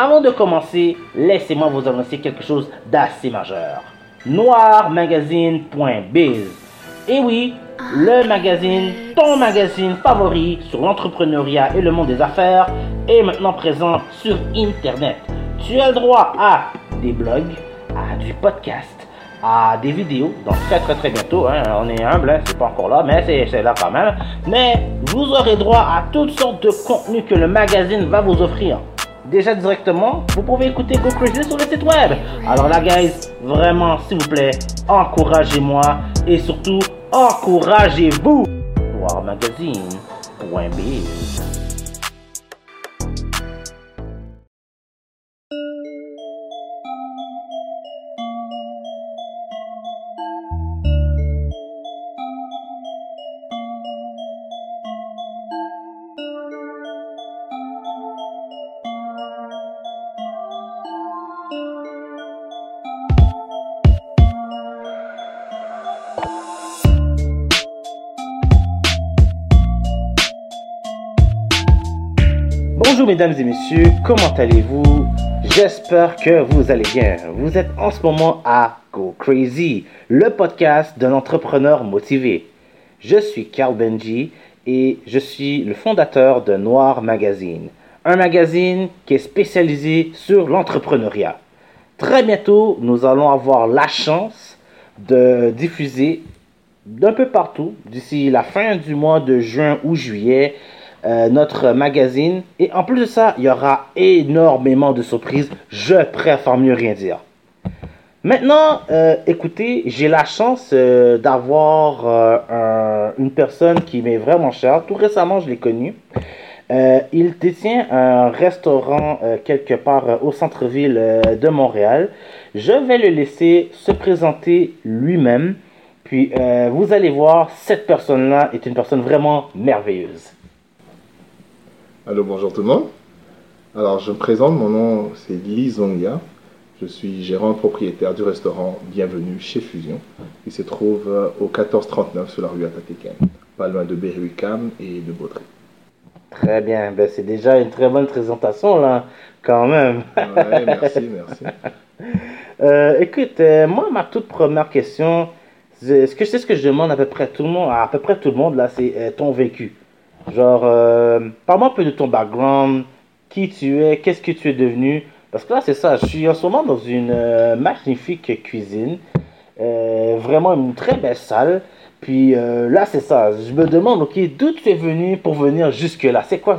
Avant de commencer, laissez-moi vous annoncer quelque chose d'assez majeur. Noirmagazine.biz. Et oui, le magazine, ton magazine favori sur l'entrepreneuriat et le monde des affaires, est maintenant présent sur Internet. Tu as le droit à des blogs, à du podcast, à des vidéos, donc très très très bientôt, hein. on est humble, hein, c'est pas encore là, mais c'est là quand même. Mais vous aurez droit à toutes sortes de contenus que le magazine va vous offrir. Déjà directement, vous pouvez écouter Go Crazy sur le site web. Alors là, guys, vraiment, s'il vous plaît, encouragez-moi et surtout, encouragez-vous. Bonjour mesdames et messieurs, comment allez-vous? J'espère que vous allez bien. Vous êtes en ce moment à Go Crazy, le podcast d'un entrepreneur motivé. Je suis Carl Benji et je suis le fondateur de Noir Magazine, un magazine qui est spécialisé sur l'entrepreneuriat. Très bientôt, nous allons avoir la chance de diffuser d'un peu partout, d'ici la fin du mois de juin ou juillet, euh, notre magazine. Et en plus de ça, il y aura énormément de surprises. Je préfère mieux rien dire. Maintenant, euh, écoutez, j'ai la chance euh, d'avoir une personne qui m'est vraiment chère. Tout récemment, je l'ai connu. il détient un restaurant quelque part au centre-ville de Montréal. Je vais le laisser se présenter lui-même. Puis vous allez voir, cette personne-là est une personne vraiment merveilleuse. Allô, bonjour tout le monde. Alors, je me présente, mon nom c'est Li Zongya. Je suis gérant propriétaire du restaurant Bienvenue chez Fusion, qui se trouve euh, au 1439 sur la rue Atateken, pas loin de Berry-UQAM et de Baudry. Très bien, ben, c'est déjà une très bonne présentation là, quand même. Ouais, merci, merci. Euh, écoute, euh, moi, ma toute première question, ce que je sais ce que je demande à peu près tout le monde, à peu près tout le monde là, c'est ton vécu? Genre, euh, parle-moi un peu de ton background, qui tu es, qu'est-ce que tu es devenu. Parce que là, c'est ça, je suis en ce moment dans une euh, magnifique cuisine, euh, vraiment une très belle salle. Puis là, c'est ça, je me demande, ok, d'où tu es venu pour venir jusque-là? C'est quoi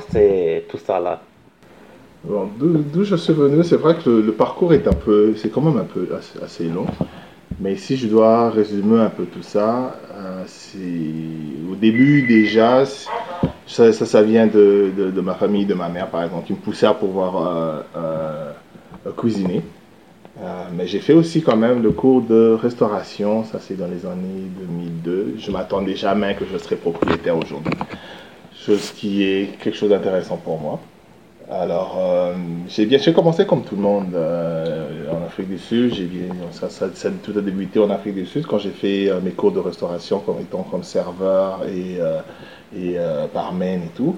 tout ça là? D'où je suis venu, c'est vrai que le, parcours est un peu, c'est quand même un peu assez long. Mais si je dois résumer un peu tout ça, euh, c'est au début déjà, ça, ça, vient de, de, ma famille, de ma mère par exemple, qui me poussait à pouvoir euh, euh, cuisiner. mais j'ai fait aussi quand même le cours de restauration, ça c'est dans les années 2002. Je m'attendais jamais que je serais propriétaire aujourd'hui, chose qui est quelque chose d'intéressant pour moi. Alors, euh, j'ai bien commencé comme tout le monde euh, en Afrique du Sud. J'ai bien, ça, ça, ça, tout a débuté en Afrique du Sud quand j'ai fait euh, mes cours de restauration comme étant comme serveur et, et barman et tout.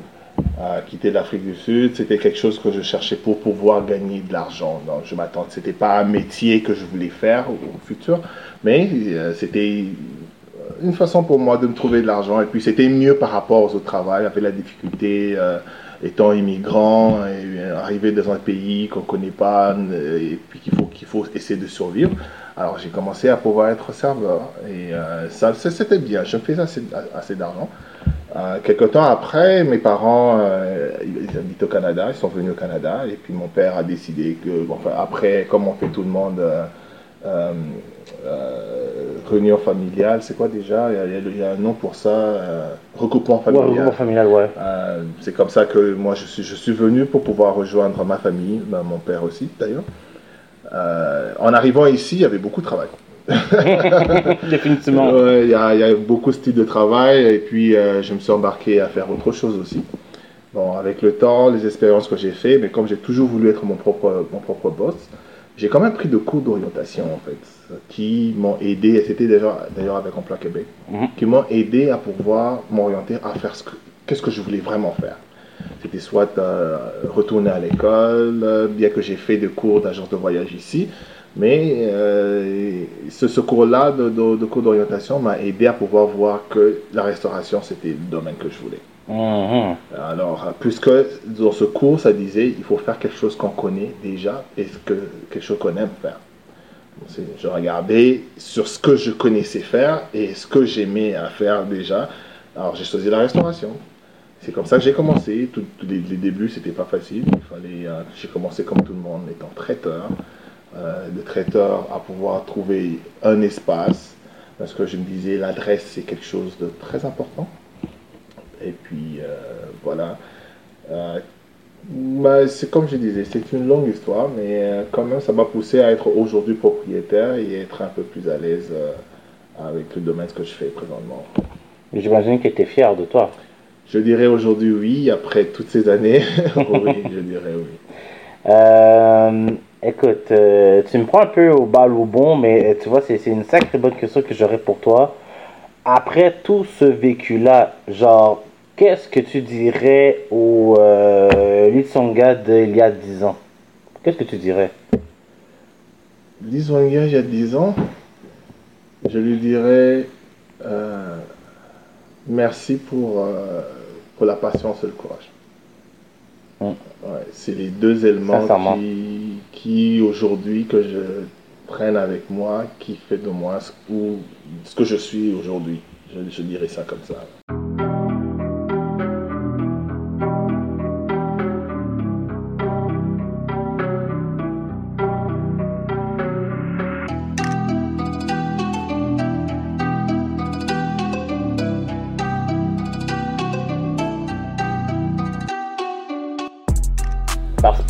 quitter l'Afrique du Sud, c'était quelque chose que je cherchais pour pouvoir gagner de l'argent. Donc, je m'attendais, c'était pas un métier que je voulais faire au, futur, mais c'était une façon pour moi de me trouver de l'argent. Et puis, c'était mieux par rapport autres travail, avec la difficulté étant immigrant arrivé dans un pays qu'on ne connaît pas et puis qu'il faut, qu'il faut essayer de survivre. Alors j'ai commencé à pouvoir être serveur et euh, ça, c'était bien, je faisais assez, assez d'argent. Euh, quelque temps après, mes parents, euh, ils habitent au Canada, ils sont venus au Canada et puis mon père a décidé que, enfin, après, comme on fait tout le monde, euh, euh, réunion familiale, c'est quoi déjà? Il y, a, un nom pour ça, euh, recoupement familial. recoupement familial, ouais. c'est comme ça que moi je suis, je suis venu pour pouvoir rejoindre ma famille, ben, mon père aussi d'ailleurs. en arrivant ici, il y avait beaucoup de travail. Définitivement. Il y, a, y, a beaucoup de styles de travail et puis je me suis embarqué à faire autre chose aussi. Bon, avec le temps, les expériences que j'ai fait, mais comme j'ai toujours voulu être mon propre, mon propre boss, j'ai quand même pris de cours d'orientation en fait, qui m'ont aidé, c'était d'ailleurs avec Emploi Québec, mhm. qui m'ont aidé à pouvoir m'orienter à faire ce que, qu'est-ce que je voulais vraiment faire. C'était soit euh, retourner à l'école, euh, bien que j'ai fait des cours d'agence de voyage ici, mais euh, ce, ce cours-là de, de- de cours d'orientation m'a aidé à pouvoir voir que la restauration, c'était le domaine que je voulais. Mhm. Alors, puisque dans ce cours, ça disait, il faut faire quelque chose qu'on connaît déjà et ce que, quelque chose qu'on aime faire. Je regardais sur ce que je connaissais faire et ce que j'aimais à faire déjà. Alors, j'ai choisi la restauration. C'est comme ça que j'ai commencé. Tout- les, les débuts, c'était pas facile. Il fallait, euh, j'ai commencé comme tout le monde, étant traiteur. Euh, de traiteur à pouvoir trouver un espace. Parce que je me disais, l'adresse, c'est quelque chose de très important. Et puis, euh, voilà. Bah, c'est comme je disais, c'est une longue histoire, mais euh, quand même, ça m'a poussé à être aujourd'hui propriétaire et être un peu plus à l'aise euh, avec le domaine que je fais présentement. J'imagine que tu es fier de toi. Je dirais aujourd'hui oui, après toutes ces années, oui, je dirais oui. Euh, écoute, tu me prends un peu au bal au bon, mais tu vois, c'est c'est une sacrée bonne question que j'aurais pour toi. Après tout ce vécu-là, genre, qu'est-ce que tu dirais au euh, Litsonga d'il y a 10 ans Qu'est-ce que tu dirais? Gars il y a 10 ans, je lui dirais euh, merci pour, euh, pour la patience et le courage. Mm. Ouais, c'est les deux éléments qui, qui aujourd'hui que je traîne avec moi, qui fait de moi ce que je suis aujourd'hui. Je, je dirais ça comme ça.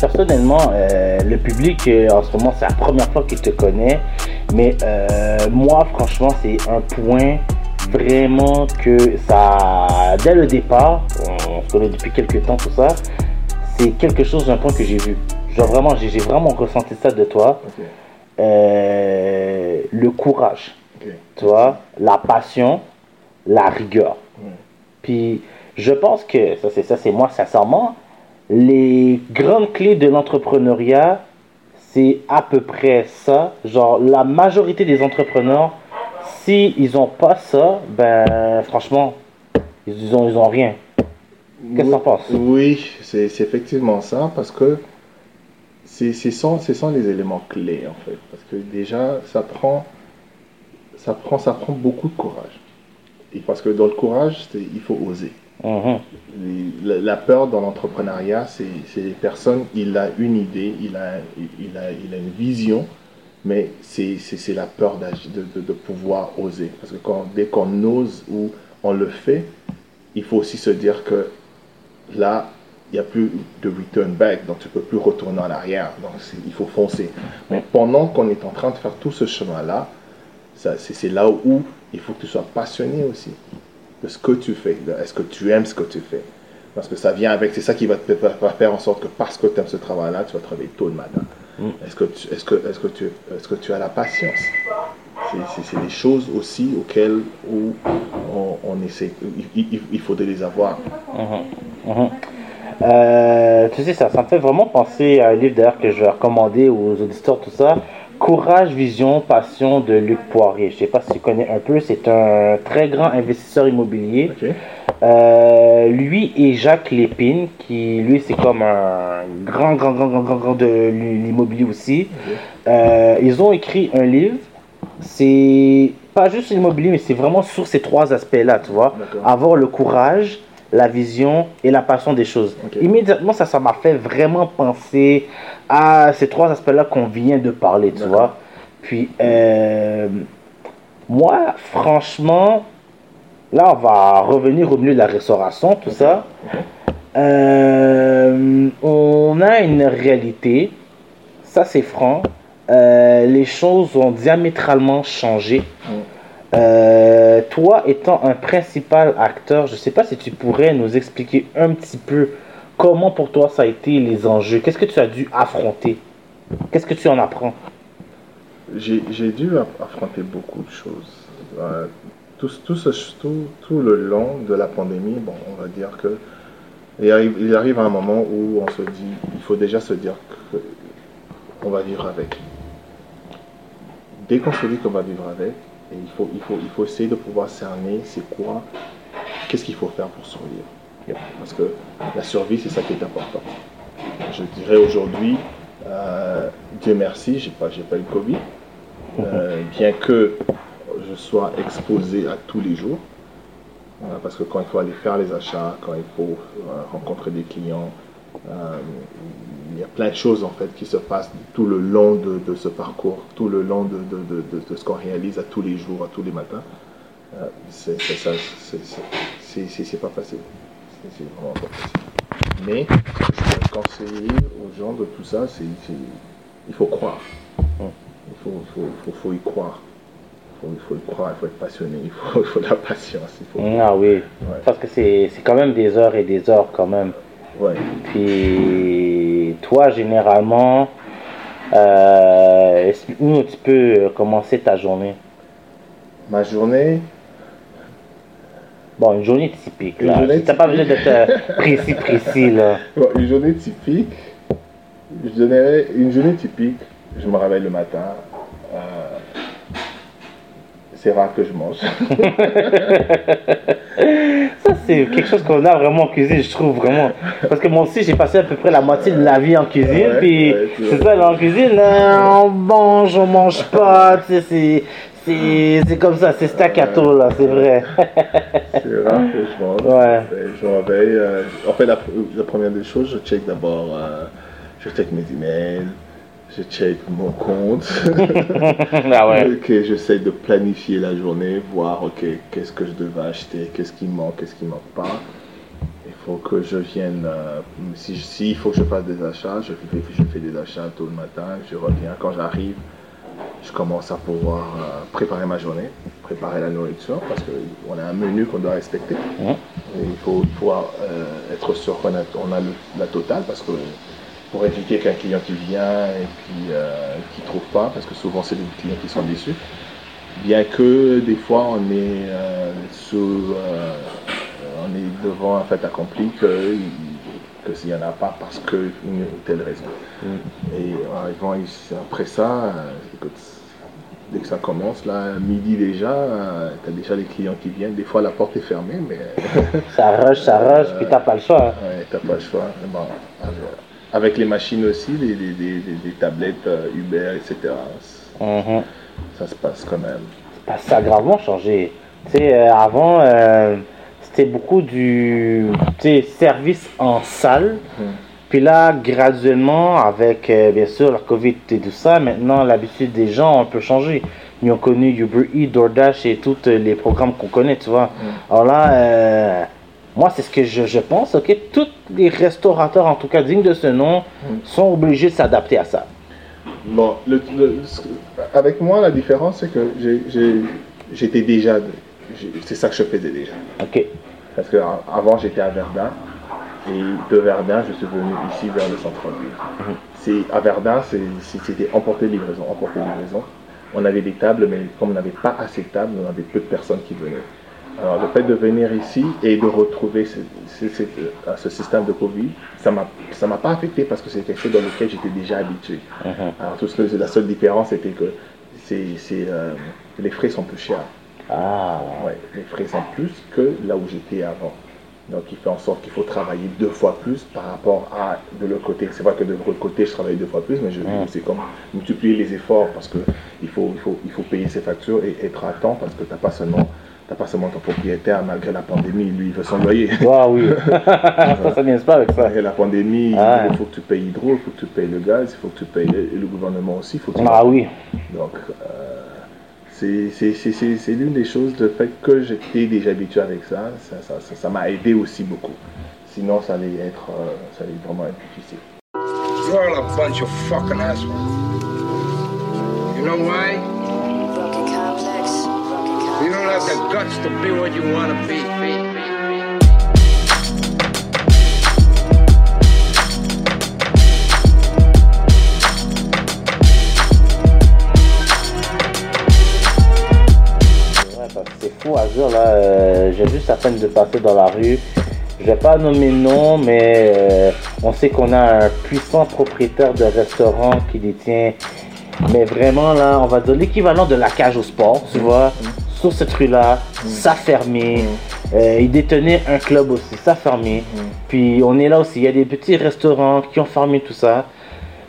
Personnellement, euh, le public euh, en ce moment, c'est la première fois qu'il te connaît. Mais euh, moi, franchement, c'est un point vraiment que ça, dès le départ, on, on se connaît depuis quelques temps, tout ça, c'est quelque chose d'un point que j'ai vu. Genre vraiment, j'ai vraiment ressenti ça de toi. Le courage, ok. tu vois, la passion, la rigueur. Puis je pense que, ça c'est ça, c'est moi sincèrement, les grandes clés de l'entrepreneuriat, c'est à peu près ça. Genre la majorité des entrepreneurs, si ils ont pas ça, ben franchement, ils ont, ils ont rien. Qu'est-ce que t'en penses? Oui, c'est effectivement ça, parce que ce sont, les éléments clés, en fait. Parce que déjà, ça prend, ça prend, ça prend beaucoup de courage. Et parce que dans le courage, il faut oser. Mhm. La, peur dans l'entrepreneuriat, c'est les personnes, il a une idée, il a, une vision, mais c'est la peur de, pouvoir oser. Parce que dès qu'on ose ou on le fait, il faut aussi se dire que là, il n'y a plus de return back, donc tu ne peux plus retourner en arrière, donc il faut foncer. Mais pendant qu'on est en train de faire tout ce chemin-là, c'est là où il faut que tu sois passionné aussi de ce que tu fais. de- Est-ce que tu aimes ce que tu fais Parce que ça vient avec, c'est ça qui va, te, va- faire en sorte que parce que tu aimes ce travail-là, tu vas travailler tôt le matin. Mm. Est-ce que, tu, est-ce, que, est-ce, que tu, est-ce que tu as la patience? C'est, des choses aussi auxquelles où on, on essaie, il, il- il faudrait les avoir. Mhm. Mhm. Euh, tu sais, ça, ça me fait vraiment penser à un livre d'ailleurs que je vais recommander aux auditeurs, tout ça. Courage, vision, passion de Luc Poirier. Je sais pas si tu connais un peu, c'est un très grand investisseur immobilier. Euh, lui et Jacques Lépine, qui lui c'est comme un grand, grand, grand, grand, grand, grand de l'immobilier aussi. Euh, ils ont écrit un livre. C'est pas juste l'immobilier, mais c'est vraiment sur ces trois aspects-là, tu vois. Avoir le courage, la vision et la passion des choses. Immédiatement, ça, ça m'a fait vraiment penser à ces trois aspects-là qu'on vient de parler, tu vois. Puis, euh, moi, franchement, là, on va revenir au milieu de la restauration, tout ça. Euh, on a une réalité, ça c'est franc. Euh, les choses ont diamétralement changé. Mm. Euh, toi étant un principal acteur, je ne sais pas si tu pourrais nous expliquer un petit peu comment pour toi ça a été les enjeux. Qu'est-ce que tu as dû affronter? Qu'est-ce que tu en apprends? J'ai, dû aff- affronter beaucoup de choses. Euh, tout, le long de la pandémie, bon, on va dire que il arrive, il arrive un moment où on se dit, il faut déjà se dire qu'on va vivre avec. Dès qu'on se dit qu'on va vivre avec, il faut, il, faut, il faut essayer de pouvoir cerner c'est quoi, qu'est-ce qu'il faut faire pour survivre. Parce que la survie, c'est ça qui est important. Je dirais aujourd'hui, euh, Dieu merci, je n'ai pas, pas eu le Covid. Euh, bien que je sois exposé à tous les jours, parce que quand il faut aller faire les achats, quand il faut euh, rencontrer des clients, euh, il y a plein de choses en fait qui se passent tout le long de, ce parcours, tout le long de, ce qu'on réalise à tous les jours, à tous les matins. Euh, c'est pas facile. C'est vraiment pas facile. Mais je vais conseiller aux gens de tout ça, c'est il faut croire. Il faut, faut, faut y croire il faut le croire, il faut être passionné, il faut, de la patience. Ah oui, parce que c'est quand même des heures et des heures quand même. Ouais. Puis toi, généralement, euh, explique-nous tu peux commencer ta journée? Ma journée? Bon, une journée typique, là. Tu n'as pas besoin d'être euh, précis, précis, là. Bon, une journée typique, je donnerais une journée typique, je me réveille le matin, euh, c'est rare que je mange. ça, c'est quelque chose qu'on a vraiment en cuisine, je trouve vraiment. Parce que moi aussi, j'ai passé à peu près la moitié de la vie en cuisine. puis c'est ça, en cuisine, on mange, on mange pas. c'est. C'est comme ça, c'est staccato là, c'est vrai. c'est rare que je mange. Ouais. Je me réveille. Euh, en fait, la, première des choses, je check d'abord, euh, je check mes emails, je check mon compte. ah ouais. ok, j'essaie de planifier la journée, voir ok, qu'est-ce que je devais acheter, qu'est-ce qui manque, qu'est-ce qui manque pas. Il faut que je vienne, euh, si, si, il faut que je fasse des achats, je fais, je fais des achats tôt le matin, je reviens. Quand j'arrive, je commence à pouvoir euh, préparer ma journée, préparer la nourriture, parce qu'on a un menu qu'on doit respecter. il faut pouvoir euh, être sûr qu'on a, on a la totale, parce que pour éviter qu'un client qui vient et puis euh, qui ne trouve pas, parce que souvent c'est les clients qui sont déçus. Bien que des fois on est, euh, sous, euh, on est devant un fait accompli que, que s'il n'y en a pas parce qu'une telle raison. Mm. Et après ça, écoute, dès que ça commence, là, midi déjà, tu as déjà les clients qui viennent. Des fois, la porte est fermée, mais. ça rush, ça rush, puis t'as pas le choix. Ouais, t'as pas le choix. Bon, avec les machines aussi, les, tablettes euh, Uber, etc. Mhm. Ça se passe quand même. Ça a gravement changé. Tu sais, euh, avant, euh, c'était beaucoup du service en salle. Mhm. Puis là, graduellement, avec bien sûr la COVID et tout ça, maintenant l'habitude des gens ont un peu changé. Ils ont connu Uber Eats, DoorDash et tous les programmes qu'on connaît, tu vois. Mhm. Alors là, moi, c'est ce que je, pense, ok? Tous les restaurateurs, en tout cas dignes de ce nom, hmm. sont obligés de s'adapter à ça. Bon, avec moi, la différence, c'est que j'étais déjà. C'est ça que je faisais déjà. Ok. Parce qu'avant, j'étais à Verdun. Et de Verdun, je suis venu ici vers le centre-ville. Mhm. À Verdun, c'était emporter livraison, emporter livraison. On avait des tables, mais comme on n'avait pas assez de tables, on avait peu de personnes qui venaient. Alors, le fait de venir ici et de retrouver ce, ce, système de Covid, ça ne m'a pas affecté parce que c'est quelque chose dans lequel j'étais déjà habitué. Uh-huh. Alors, tout ce, la seule différence, c'était que c'est, euh, les frais sont plus chers. Ah. Ouais, les frais sont plus que là où j'étais avant. Donc, il fait en sorte qu'il faut travailler deux fois plus par rapport à de l'autre côté. C'est vrai que de l'autre côté, je travaille deux fois plus, mais je, uh-huh. c'est comme multiplier les efforts parce qu'il faut, il faut, il faut payer ses factures et être à temps parce que tu n'as pas seulement pas seulement ton propriétaire, malgré la pandémie, lui, il veut son loyer. Ah oui, ça, ça pas avec ça. Malgré la pandémie, ah il faut que tu payes l'hydro, il faut que tu payes le gaz, il faut que tu payes le, gouvernement aussi. Faut ah oui. Donc, euh, c'est l'une des choses, de fait que j'étais déjà habitué avec ça, ça m'a aidé aussi beaucoup. Sinon, ça allait être, euh, ça allait vraiment être difficile. You're a bunch of fucking assholes. You know why? C'est fou, Azur, là, euh, j'ai vu certaines de passer dans la rue. Je vais pas nommer le nom, mais euh, on sait qu'on a un puissant propriétaire de restaurant qui détient, mais vraiment là, on va dire l'équivalent de la cage au sport, tu vois. Sur cette rue-là, ça a fermé. Euh, il détenait un club aussi, ça a fermé. Puis on est là aussi, il y a des petits restaurants qui ont fermé tout ça.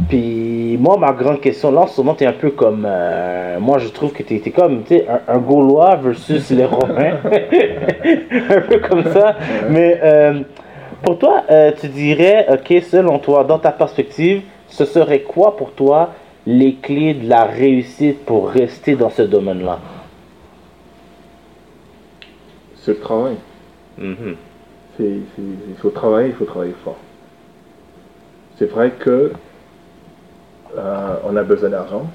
Puis moi, ma grande question, là, en ce moment, t'es un peu comme. euh, moi, je trouve que t'es es comme, un, un Gaulois versus les Romains. un peu comme ça. Mais euh, pour toi, euh, tu dirais, ok, selon toi, dans ta perspective, ce serait quoi pour toi les clés de la réussite pour rester dans ce domaine-là? C'est le travail. Mhm. C'est- il faut travailler, il faut travailler fort. C'est vrai que euh, on a besoin d'argent.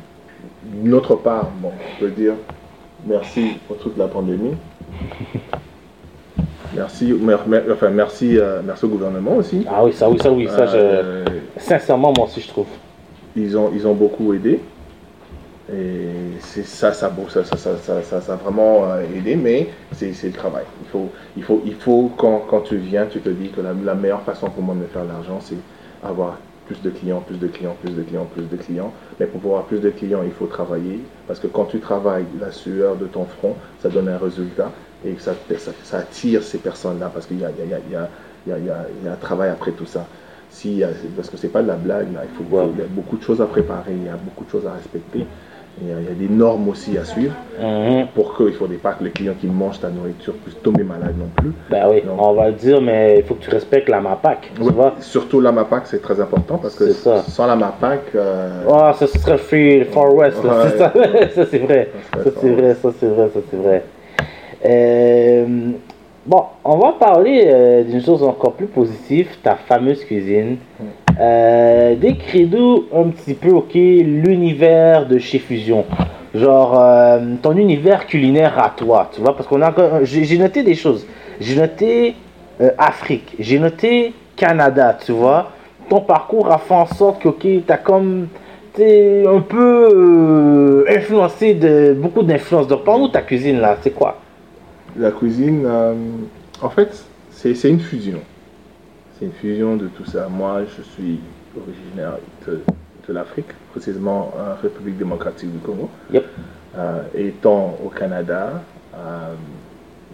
Notre part, bon, on peut dire merci pour toute la pandémie. Merci, mer- mer- enfin, merci, euh, merci au gouvernement aussi. Ah oui, ça oui, ça oui, ça je... Euh, Sincèrement, moi aussi, je trouve. ils, ont, ils ont beaucoup aidé. Et c'est ça, ça, ça, ça, ça, ça, ça, ça a vraiment euh, aidé, mais c'est c'est le travail. Il faut, il faut, il faut quand, quand tu viens, tu te dis que la, la meilleure façon pour moi de me faire de l'argent, c'est avoir plus de clients, plus de clients, plus de clients, plus de clients. Mais pour avoir plus de clients, il faut travailler. Parce que quand tu travailles, la sueur de ton front, ça donne un résultat et ça, ça, ça attire ces personnes-là parce qu'il y y, y, y, a, un travail après tout ça. Si, parce que c'est pas de la blague, là. Il, faut, il y a beaucoup de choses à préparer, il y a beaucoup de choses à respecter. Il y, a, il y a des normes aussi à suivre Mhm. pour qu'il ne faudrait pas que les clients qui mangent ta nourriture puissent tomber malades non plus. Ben oui, on va le dire, mais il faut que tu respectes la MAPAC, tu Ouais, vois. Surtout la MAPAC, c'est très important parce que ça. sans la MAPAC, euh, Oh, ça ce serait Free Far West, là, Ouais. c'est ça, ça c'est vrai. Ça c'est vrai, ça c'est vrai, ça c'est vrai. Euh, bon, on va parler euh, d'une chose encore plus positive, ta fameuse cuisine. Euh, Décris-nous un petit peu, ok, l'univers de chez Fusion. Genre, euh, ton univers culinaire à toi, tu vois, parce qu'on a, j'ai noté des choses. J'ai noté euh, Afrique, j'ai noté Canada, tu vois. Ton parcours a fait en sorte que, ok, t'as comme, t'es un peu euh, influencé de beaucoup d'influences. Donc, parle-nous ta cuisine là, c'est quoi? La cuisine, en fait, c'est une fusion. C'est une fusion de tout ça. Moi, je suis originaire de, de l'Afrique, précisément en République démocratique du Congo. Yep. Euh, étant au Canada, euh,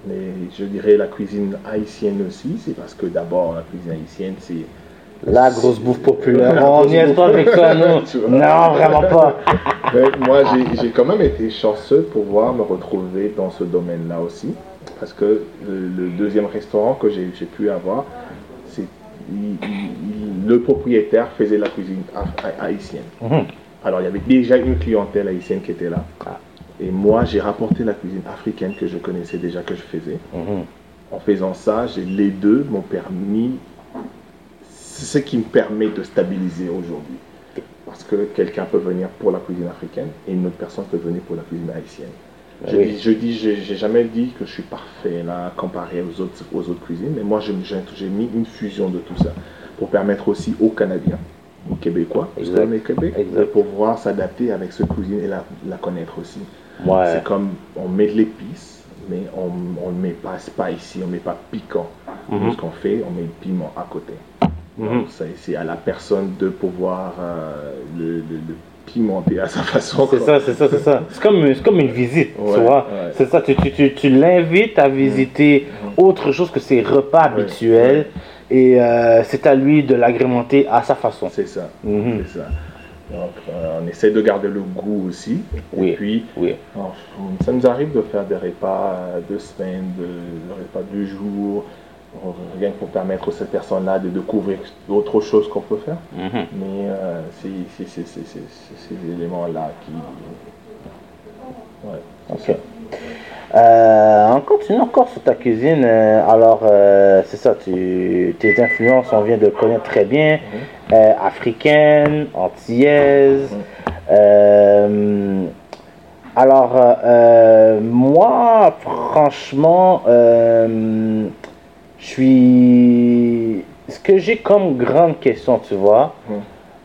mais je dirais la cuisine haïtienne aussi, c'est parce que d'abord, la cuisine haïtienne, c'est La grosse bouffe populaire. La On n'y est pas avec. Tu vois. Non, vraiment pas. Mais moi, j'ai- quand même été chanceux de pouvoir me retrouver dans ce domaine-là aussi. Parce que le, le deuxième restaurant que j'ai pu avoir, le propriétaire faisait la cuisine ha- ha- haïtienne. Mhm. Alors, il y avait déjà une clientèle haïtienne qui était là. Ah. Et moi, j'ai rapporté la cuisine africaine que je connaissais déjà, que je faisais. Mhm. En faisant ça, les deux m'ont permis, c'est ce qui me permet de stabiliser aujourd'hui. Parce que quelqu'un peut venir pour la cuisine africaine et une autre personne peut venir pour la cuisine haïtienne. Je Oui. dis, je dis, j'ai jamais dit que je suis parfait là comparé aux autres, aux autres cuisines, mais moi j'ai mis une fusion de tout ça pour permettre aussi aux Canadiens, aux Québécois, Exact. est Québec, Exact. de pouvoir s'adapter avec cette cuisine et la, la connaître aussi. Ouais. C'est comme on met de l'épice, mais on ne met pas spicy, on ne met pas piquant. Nous, ce qu'on fait, on met le piment à côté. Mhm. C'est à la personne de pouvoir euh, le, le- le pimenter à sa façon. C'est ça, c'est ça, c'est ça. C'est comme, comme une visite, tu vois. ouais. C'est ça, tu, tu, tu, tu l'invites à visiter autre chose que ses repas Ouais, habituels et euh, c'est à lui de l'agrémenter à sa façon. C'est ça. Mhm. C'est ça. Donc, euh, on essaie de garder le goût aussi. Oui. Et puis, Oui. alors, ça nous arrive de faire des repas euh, de semaine, de, des repas de jour, rien que pour permettre à cette personne-là de découvrir d'autres choses qu'on peut faire. Mhm. Mais euh, c'est ces éléments-là qui. Ouais, Ok. Euh, on continue encore sur ta cuisine. euh, alors, euh, c'est ça, tu, tes influences, on vient de le connaître très bien. Euh, africaine, antillaise. Euh, alors, moi, franchement, je suis. Ce que j'ai comme grande question, tu vois, Mhm.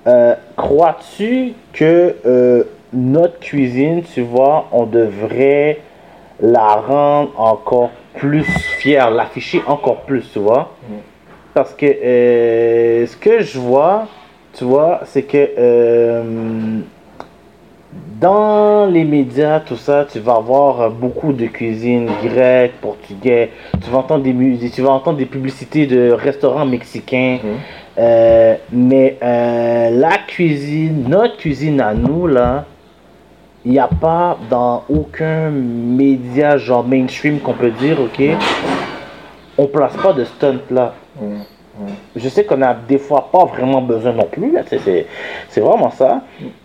euh, crois-tu que euh, notre cuisine, tu vois, on devrait la rendre encore plus fière, l'afficher encore plus, tu vois? Mm. Parce que euh, ce que je vois, tu vois, c'est que dans les médias, tout ça, tu vas avoir beaucoup de cuisine grecque, portugais. Tu vas entendre des, mu- tu vas entendre des publicités de restaurants mexicains. Mhm. Euh, mais euh, la cuisine, notre cuisine à nous, là, il n'y a pas dans aucun média genre mainstream qu'on peut dire, ok, on place pas de stunt là. Mhm. Je sais qu'on a des fois pas vraiment besoin non plus, c'est, c'est vraiment ça.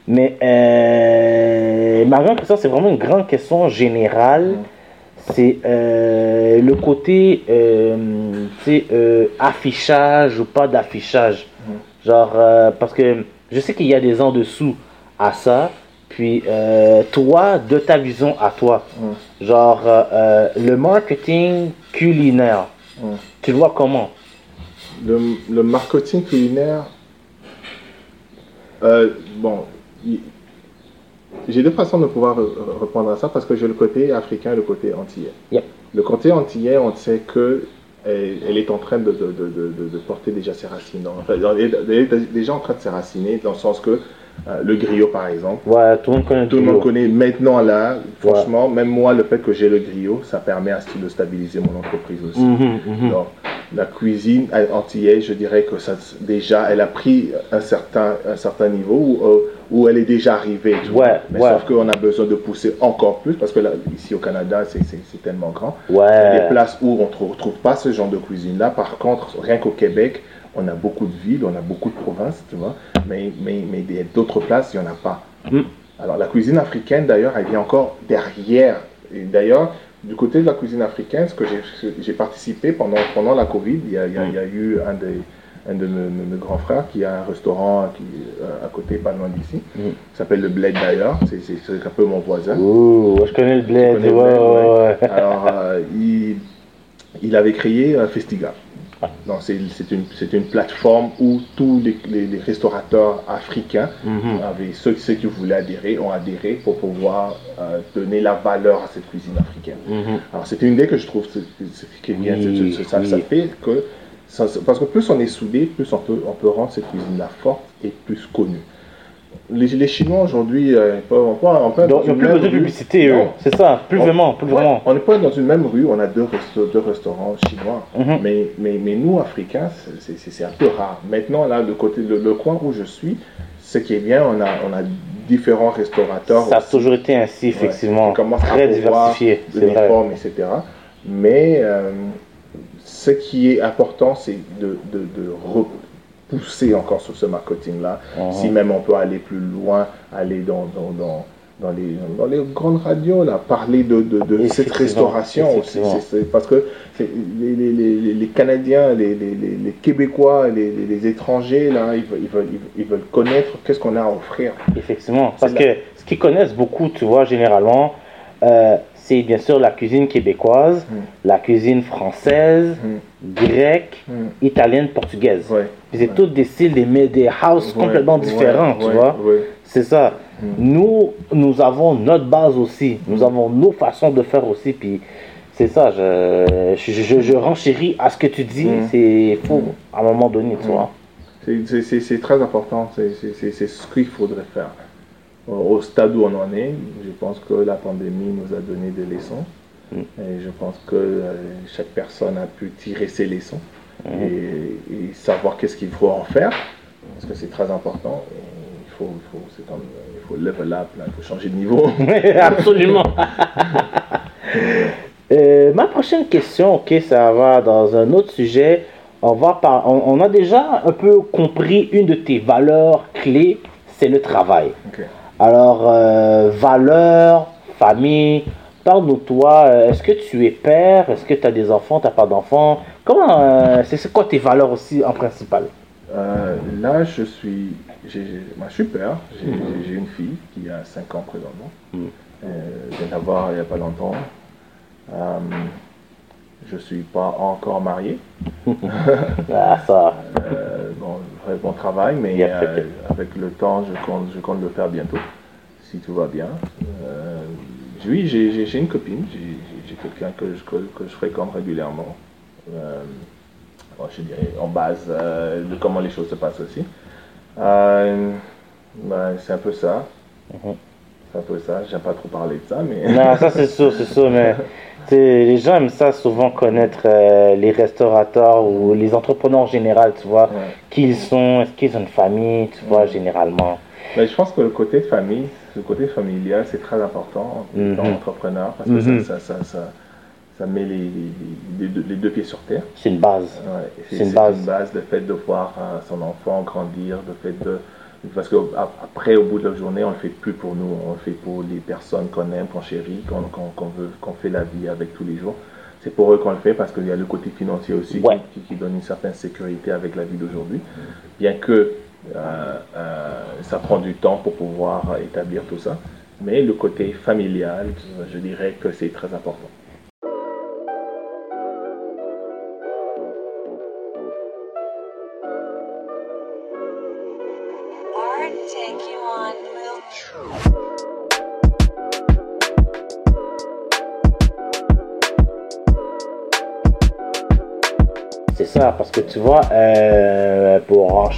Mais euh, ma grande question, c'est vraiment une grande question générale. C'est euh, le côté euh, euh, affichage ou pas d'affichage. Genre, euh, parce que je sais qu'il y a des en dessous à ça. Puis, toi, de ta vision à toi, Mm. genre, le marketing culinaire, Mm. tu le vois comment? Le, le marketing culinaire, bon, j'ai deux façons de pouvoir re- répondre à ça parce que j'ai le côté africain et le côté antillais. Yep. Le côté antillais, on sait que elle, elle est en train de, de, de, de, de- de porter déjà ses racines. Enfin, elle est, déjà en train de s'éraciner dans le sens que euh, le griot, par exemple, Ouais, tout le monde connaît tout le monde connaît maintenant là, franchement, même moi, le fait que j'ai le griot, ça permet à de stabiliser mon entreprise aussi. Mhm, mhm. Donc, la cuisine antillaise, je dirais que ça, déjà, elle a pris un certain, un certain niveau où, euh, où elle est déjà arrivée. tu vois. Ouais, Mais ouais. sauf qu'on a besoin de pousser encore plus parce que là, ici au Canada, c'est tellement grand. Il y a Ouais. des places où on ne retrouve pas ce genre de cuisine-là. Par contre, rien qu'au Québec, on a beaucoup de villes, on a beaucoup de provinces, tu vois. Mais, mais, mais des- d'autres places, il n'y en a pas. Mm. Alors, la cuisine africaine, d'ailleurs, elle vient encore derrière. Et d'ailleurs, du côté de la cuisine africaine, ce que j'ai- j'ai participé pendant, pendant la Covid, il y a, il y a- il y a eu un, des, un de mes, mes- mes grands frères qui a un restaurant qui, euh, à côté, pas loin d'ici, Mm. qui s'appelle le Bled d'ailleurs. C'est un peu mon voisin. Ouh, je connais le bled. connais Ouais, le bled, ouais, ouais. Alors, euh, il, il avait créé un festival. Donc, c'est une, une plateforme où tous les, les- les restaurateurs africains, Mhm. avaient, ceux, ceux qui voulaient adhérer, ont adhéré pour pouvoir euh, donner la valeur à cette cuisine africaine. Mhm. Alors, c'est une idée que je trouve qui est bien. Ça, oui. ça fait que. Parce que plus on est soudé, plus on peut, on peut rendre cette cuisine-là forte et plus connue. Les, les Chinois aujourd'hui, euh, on peut- on peut- on peut- Donc, ils n'ont plus besoin de publicité, eux. C'est ça, plus On- vraiment, plus Ouais, vraiment. On n'est pas dans une même rue, on a deux, resto- deux restaurants chinois. Mhm. Mais, mais, mais nous, Africains, c'est- un peu rare. Maintenant, là, le, côté, le, le coin où je suis, ce qui est bien, on a, on a différents restaurateurs. Ça a aussi, toujours été ainsi, effectivement. qui commencent à Très diversifié, c'est vrai. etc. Mais euh, ce qui est important, c'est de, de, de repousser encore sur ce marketing-là. Mhm. Si même on peut aller plus loin, aller dans, dans, dans, dans les, dans les grandes radios, là, parler de, de, de cette restauration aussi. effectivement. C'est- c'est- parce que c'est- les, les, les, les Canadiens, les, Québécois, les, étrangers, là, ils veulent, ils veulent, ils veulent connaître qu'est-ce qu'on a à offrir. Effectivement. Parce que ce qu'ils connaissent beaucoup, tu vois, généralement, euh, c'est bien sûr la cuisine québécoise, Mm. la cuisine française, grecque, Mm. italienne, portugaise. Ouais. Puis C'est tous des styles, des, des houses complètement Ouais, différents, tu ouais, vois. ouais. C'est ça. Mm. Nous, nous avons notre base aussi. Nous Mm. avons nos façons de faire aussi. Puis c'est ça, je, je, je, je renchéris à ce que tu dis. Mm. C'est faux à un moment donné, tu Mm. vois. C'est- très important, c'est ce qu'il faudrait faire. Au stade où on en est, je pense que la pandémie nous a donné des leçons. Mm. Et je pense que euh, chaque personne a pu tirer ses leçons Mm. et, et savoir qu'est-ce qu'il faut en faire, parce que c'est très important. Il faut, il faut, c'est comme, il faut level up, là, il faut changer de niveau. Absolument. Euh, ma prochaine question, ok, ça va dans un autre sujet. On, va par- on, on a déjà un peu compris une de tes valeurs clés, c'est le travail. Ok. Alors, euh, valeurs, famille, parle-nous de toi. Euh, Est-ce que tu es père? Est-ce que tu as des enfants? Tu n'as pas d'enfants? Comment euh, C'est quoi tes valeurs aussi en principal? Euh, là, je suis, moi, je suis père. J'ai j'ai une fille qui a 5 ans présentement. Mhm. Euh, je viens d'avoir il n'y a pas longtemps. Je suis pas encore marié. Ah, ça. Bon, bon travail, mais euh, avec le temps, je compte, je compte le faire bientôt, si tout va bien. Euh, oui, j'ai une copine, j'ai- quelqu'un que je, que, que je fréquente régulièrement. Euh, bon, je dirais en base de comment les choses se passent aussi. Ben, c'est un peu ça. Mhm. C'est un peu ça. J'aime pas trop parler de ça, mais. Non, ça c'est sûr, c'est sûr, mais les gens aiment ça souvent connaître euh, les restaurateurs ou les entrepreneurs en général, tu vois, Ouais. qui ils sont, est-ce qu'ils ont une famille, tu vois, généralement. Mais je pense que le côté de famille, le côté familial, c'est très important Mhm. dans l'entrepreneur parce que Mhm. ça, ça, ça, ça, ça met les, les, les deux, les deux pieds sur terre. C'est une base. Ouais, et C'est une base. le fait de voir euh, son enfant grandir, le fait de. Parce qu'après, au bout de la journée, on ne le fait plus pour nous, on le fait pour les personnes qu'on aime, qu'on chérit, qu'on veut, qu'on fait la vie avec tous les jours. C'est pour eux qu'on le fait parce qu'il y a le côté financier aussi qui- Ouais. qui, qui donne une certaine sécurité avec la vie d'aujourd'hui. Bien que euh, euh, ça prend du temps pour pouvoir établir tout ça. Mais le côté familial, je dirais que c'est très important.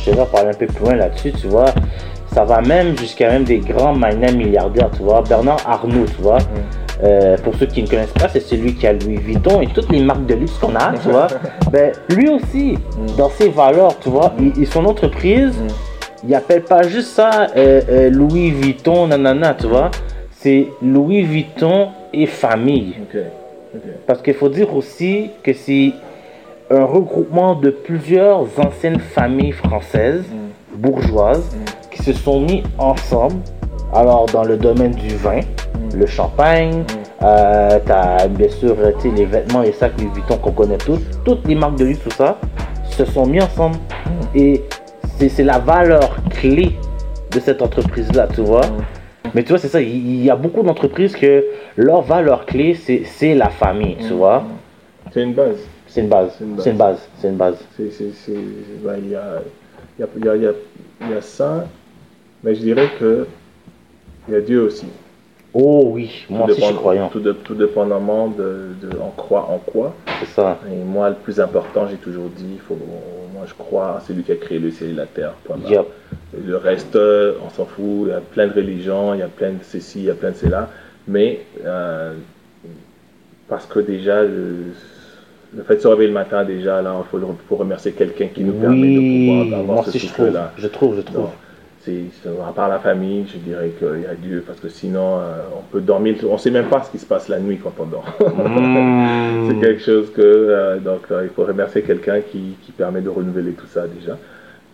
Pour enchérir, parler un peu plus loin là-dessus, tu vois, ça va même jusqu'à même des grands magnats milliardaires, tu vois. Bernard Arnault, tu vois. Euh, pour ceux qui ne connaissent pas, c'est celui qui a Louis Vuitton et toutes les marques de luxe qu'on a, tu vois. Ben, lui aussi, dans ses valeurs, tu vois, et, et son entreprise, il appelle pas juste ça euh, euh, Louis Vuitton, nanana, tu vois. C'est Louis Vuitton et famille. Parce qu'il faut dire aussi que c'est un regroupement de plusieurs anciennes familles françaises, bourgeoises, qui se sont mis ensemble. Alors, dans le domaine du vin, le champagne, euh, t'as bien sûr les vêtements et sacs Louis Vuitton qu'on connaît tous, toutes les marques de luxe, tout ça, se sont mis ensemble. Et c'est la valeur clé de cette entreprise-là, tu vois. Mais tu vois, c'est ça, il y a beaucoup d'entreprises que leur valeur clé, c'est c'est la famille, tu vois. C'est une base. C'est une base, C'est une base. c'est une base, ben, il, y a, il, y a, il, y a, il y a- y a ça, mais je dirais que il y a Dieu aussi. Oh oui, moi Tout aussi je suis croyant, Tout, de- tout dépendamment de, de en croit en quoi. c'est ça. Et moi, le plus important, j'ai toujours dit, faut, moi je crois, c'est lui qui a créé le ciel et la terre. Et Le reste, euh, on s'en fout. Il y a plein de religions, il y a plein de ceci, il y a plein de cela. Mais euh, parce que déjà, le, le fait de se réveiller le matin, déjà, là, il faut, remercier quelqu'un qui nous permet Oui, de pouvoir avoir ce souffle-là. je trouve, je trouve. Donc, à part la famille, je dirais qu'il y a Dieu, parce que sinon, euh, on peut dormir, on ne sait même pas ce qui se passe la nuit quand on dort. Mm. c'est quelque chose que, euh, donc, euh, il faut remercier quelqu'un qui, qui permet de renouveler tout ça déjà,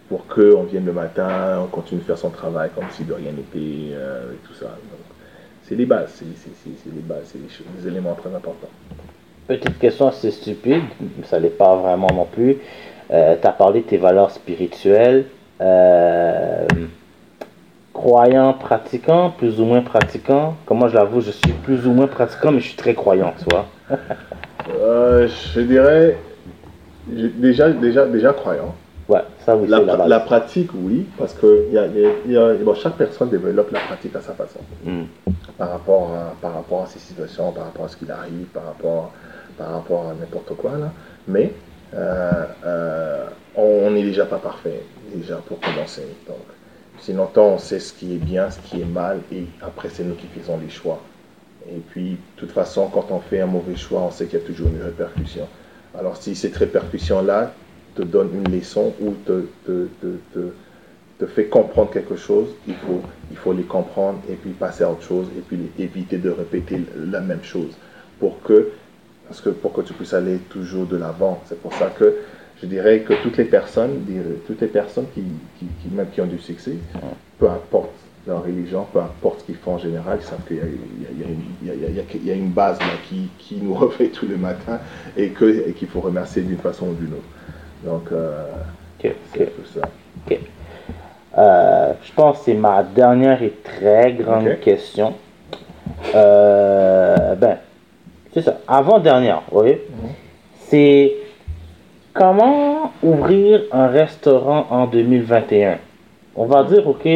pour qu'on vienne le matin, on continue de faire son travail comme si de rien n'était, et tout ça. C'est les bases, c'est, les bases, c'est des éléments très importants. Petite question assez stupide, ça l'est pas vraiment non plus. tu as parlé de tes valeurs spirituelles. Euh, croyant, pratiquant, plus ou moins pratiquant? Comment je l'avoue, je suis plus ou moins pratiquant, mais je suis très croyant, tu vois. Euh, je dirais, déjà, déjà, déjà croyant. Ouais, ça oui, La, la base. la pratique, oui, parce que il y a, il y a- il y a- bon, chaque personne développe la pratique à sa façon, Mm. par rapport à, par rapport à ses situations, par rapport à ce qu'il arrive, par rapport, par rapport à n'importe quoi. Là. Mais euh, euh, on n'est déjà pas parfait, déjà pour commencer. Donc, si longtemps on sait ce qui est bien, ce qui est mal, et après c'est nous qui faisons les choix. Et puis, de toute façon, quand on fait un mauvais choix, on sait qu'il y a toujours une répercussion. Alors, si cette répercussion-là te donne une leçon ou te, te, te, te, fait comprendre quelque chose, il faut, il faut les comprendre et puis passer à autre chose et puis éviter de répéter la même chose pour que, parce que pour que tu puisses aller toujours de l'avant. C'est pour ça que je dirais que toutes les personnes, toutes les personnes qui, qui, qui, même qui ont du succès, peu importe leur religion, peu importe ce qu'ils font en général, ils savent qu'il y, a une base là qui, qui nous refait tous les matins et qu'il et faut remercier d'une façon ou d'une autre. Donc, euh, c'est tout ça. Euh, je pense que c'est ma dernière et très grande question. Euh, ben, c'est ça. Avant-dernière, oui. C'est comment ouvrir un restaurant en 2021 On va dire, ok,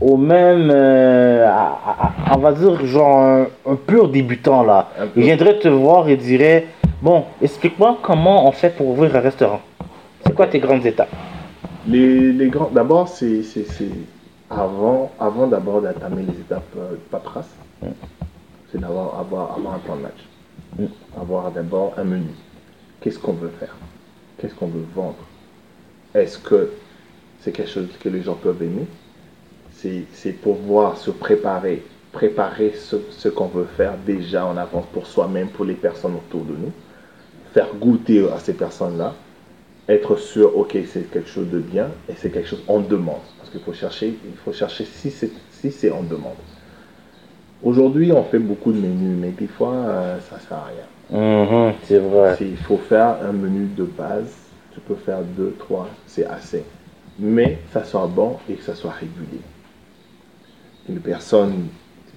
au même, euh, à- à- à- on va dire, genre un, un pur débutant là. Un. Il viendrait te voir et dirait, bon, explique-moi comment on fait pour ouvrir un restaurant. C'est quoi tes grandes étapes? Les, les grands, d'abord, c'est, avant, avant d'abord d'entamer les étapes euh, de paperasse, c'est d'avoir avoir, avoir un plan de match. Avoir d'abord un menu. Qu'est-ce qu'on veut faire? Qu'est-ce qu'on veut vendre? Est-ce que c'est quelque chose que les gens peuvent aimer? C'est, pouvoir se préparer, préparer ce, qu'on veut faire déjà en avance pour soi-même, pour les personnes autour de nous, faire goûter à ces personnes-là, être sûr, ok, c'est quelque chose de bien et c'est quelque chose en demande. Parce qu'il faut chercher, il faut chercher si c'est si c'est en demande. Aujourd'hui, on fait beaucoup de menus, mais des fois, euh, ça sert à rien. Mhm, C'est vrai. Il faut faire un menu de base. Tu peux faire deux, trois, c'est assez. Mais ça soit bon et que ça soit régulier. Et les personnes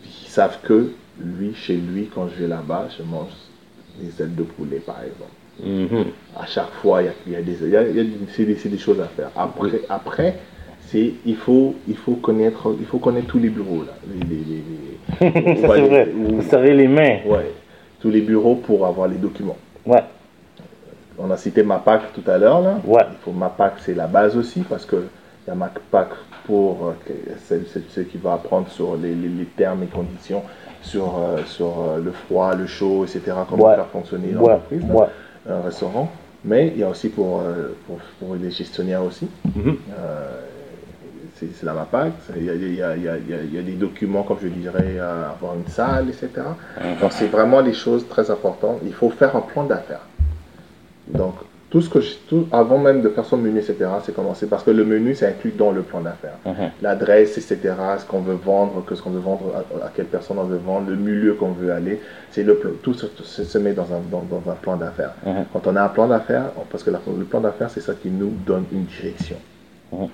qui savent que lui, chez lui, quand je vais là-bas, je mange des ailes de poulet, par exemple. Mhm. À chaque fois, il y a, y a des, y a- y a c'est des, c'est des choses à faire. Après, après c'est, il, faut, il, faut connaître, il faut connaître tous les bureaux. Là. Les, les- les- les- Ça, ouais, c'est vrai. Vous serrez les mains. ouais, tous les bureaux pour avoir les documents. Ouais. On a cité MAPAC tout à l'heure. Là. Ouais. Il faut MAPAC, c'est la base aussi, parce que il y a MAPAC pour euh, celle qui va apprendre sur les, termes et conditions, sur, euh, sur euh, le froid, le chaud, etc., comment Ouais. faire fonctionner l'entreprise, Ouais. un restaurant. Mais il y a aussi pour, euh, pour, pour les gestionnaires aussi. Mhm. Euh, c'est la MAPAC. Il y a, il y a- il y a- il y a- des documents, comme je dirais, euh, avoir une salle, etc. Donc c'est vraiment des choses très importantes. Il faut faire un plan d'affaires. Donc tout ce que je, tout, avant même de faire son menu, etc., c'est commencer parce que le menu, c'est inclus dans le plan d'affaires. Mhm. L'adresse, etc., ce qu'on veut vendre, que ce qu'on veut vendre, à, à quelle personne on veut vendre, le milieu qu'on veut aller, c'est le plan- tout se, se- se met dans un, dans, dans un plan d'affaires. Mhm. Quand on a un plan d'affaires, parce que la- le plan d'affaires, c'est ça qui nous donne une direction.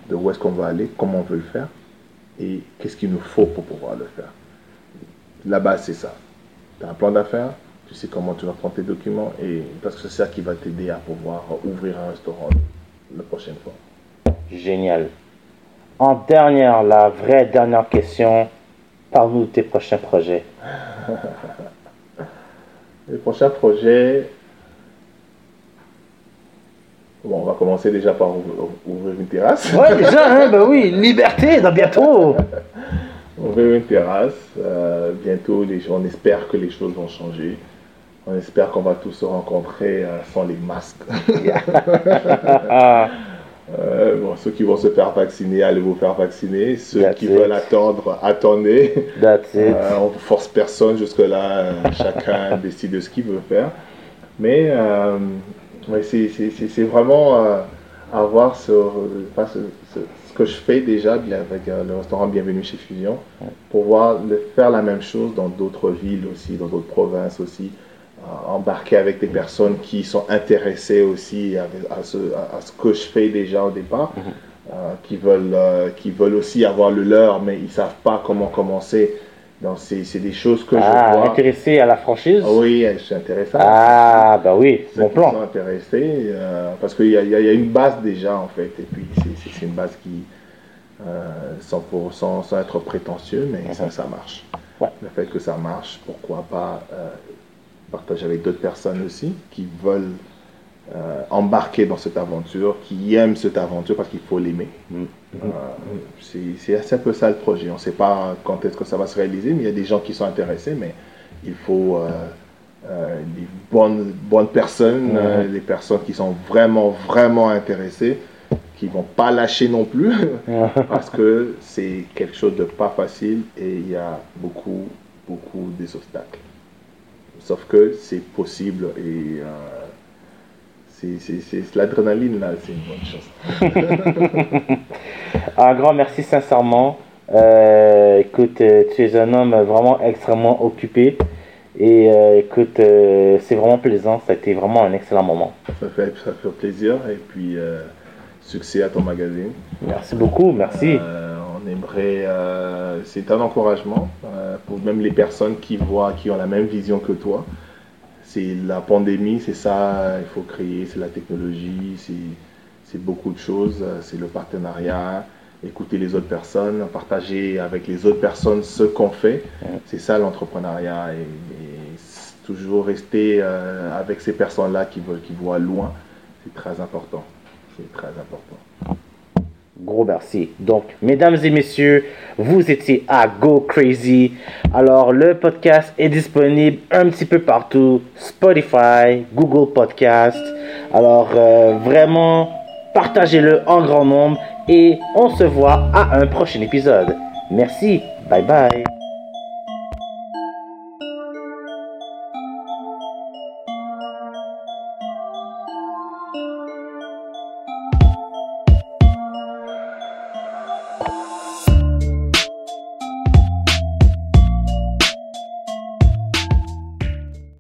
De où est-ce qu'on va aller, comment on veut le faire et qu'est-ce qu'il nous faut pour pouvoir le faire. La base, c'est ça. Tu as un plan d'affaires, tu sais comment tu vas prendre tes documents et parce que c'est ça qui va t'aider à pouvoir ouvrir un restaurant la prochaine fois. Génial. En dernière, la vraie dernière question, parle-nous de tes prochains projets. Les prochains projets, bon, on va commencer déjà par ouvrir une terrasse. Ouais, déjà, hein, ben oui, liberté, dans bientôt. Ouvrir une terrasse. euh, bientôt, les, on espère que les choses vont changer. On espère qu'on va tous se rencontrer euh, sans les masques. Euh, bon, ceux qui vont se faire vacciner, allez vous faire vacciner. Ceux That's qui it. veulent attendre, attendez. that's it. On ne force personne jusque-là. chacun décide de ce qu'il veut faire. Mais euh, ouais, c'est- c'est c'est- c'est vraiment euh, avoir ce, enfin, ce, ce- ce que je fais déjà avec euh, le restaurant Bienvenue chez Fusion, pouvoir le, faire la même chose dans d'autres villes aussi, dans d'autres provinces aussi. euh, embarquer avec des personnes qui sont intéressées aussi à, à ce, à- ce que je fais déjà au départ, euh, qui, veulent, euh, qui veulent aussi avoir le leur, mais ils ne savent pas comment commencer. Donc, c'est des choses que je Ah, vois. intéressé à la franchise? Oui, je suis intéressé. Ah, bah oui, bon qui sont plan. intéressés, euh, parce qu'il y, y a une base déjà en fait, et puis c'est- une base qui, euh, sans, pour, sans, sans être prétentieux, mais ça, ça marche. Ouais. Le fait que ça marche, pourquoi pas euh, partager avec d'autres personnes aussi qui veulent euh, embarquer dans cette aventure, qui aiment cette aventure parce qu'il faut l'aimer. Mm. Euh, c'est- un peu ça le projet. On ne sait pas quand est-ce que ça va se réaliser, mais il y a des gens qui sont intéressés, mais il faut euh, euh, des bonnes, bonnes personnes, euh, des personnes qui sont vraiment, vraiment intéressées, qui vont pas lâcher non plus, parce que c'est quelque chose de pas facile et il y a beaucoup, beaucoup des obstacles. Sauf que c'est possible et euh, c'est- l'adrénaline là, c'est une bonne chose. Un grand merci sincèrement. Euh, écoute, euh, tu es un homme vraiment extrêmement occupé. Et euh, écoute, euh, c'est vraiment plaisant. Ça a été vraiment un excellent moment. Ça fait, ça fait plaisir et puis succès à ton magazine. Merci beaucoup, merci. On aimerait, c'est un encouragement pour même les personnes qui voient, qui ont la même vision que toi. C'est la pandémie, c'est ça, il faut créer, c'est la technologie, c'est beaucoup de choses, c'est le partenariat, écouter les autres personnes, partager avec les autres personnes ce qu'on fait. C'est ça l'entrepreneuriat et, toujours rester euh, avec ces personnes-là qui, qui voient loin. C'est très important. C'est très important. Gros merci. Donc, mesdames et messieurs, vous étiez à Go Crazy. Alors, le podcast est disponible un petit peu partout. Spotify, Google Podcast. Alors, euh, vraiment, partagez-le en grand nombre et on se voit à un prochain épisode. Merci. Bye bye.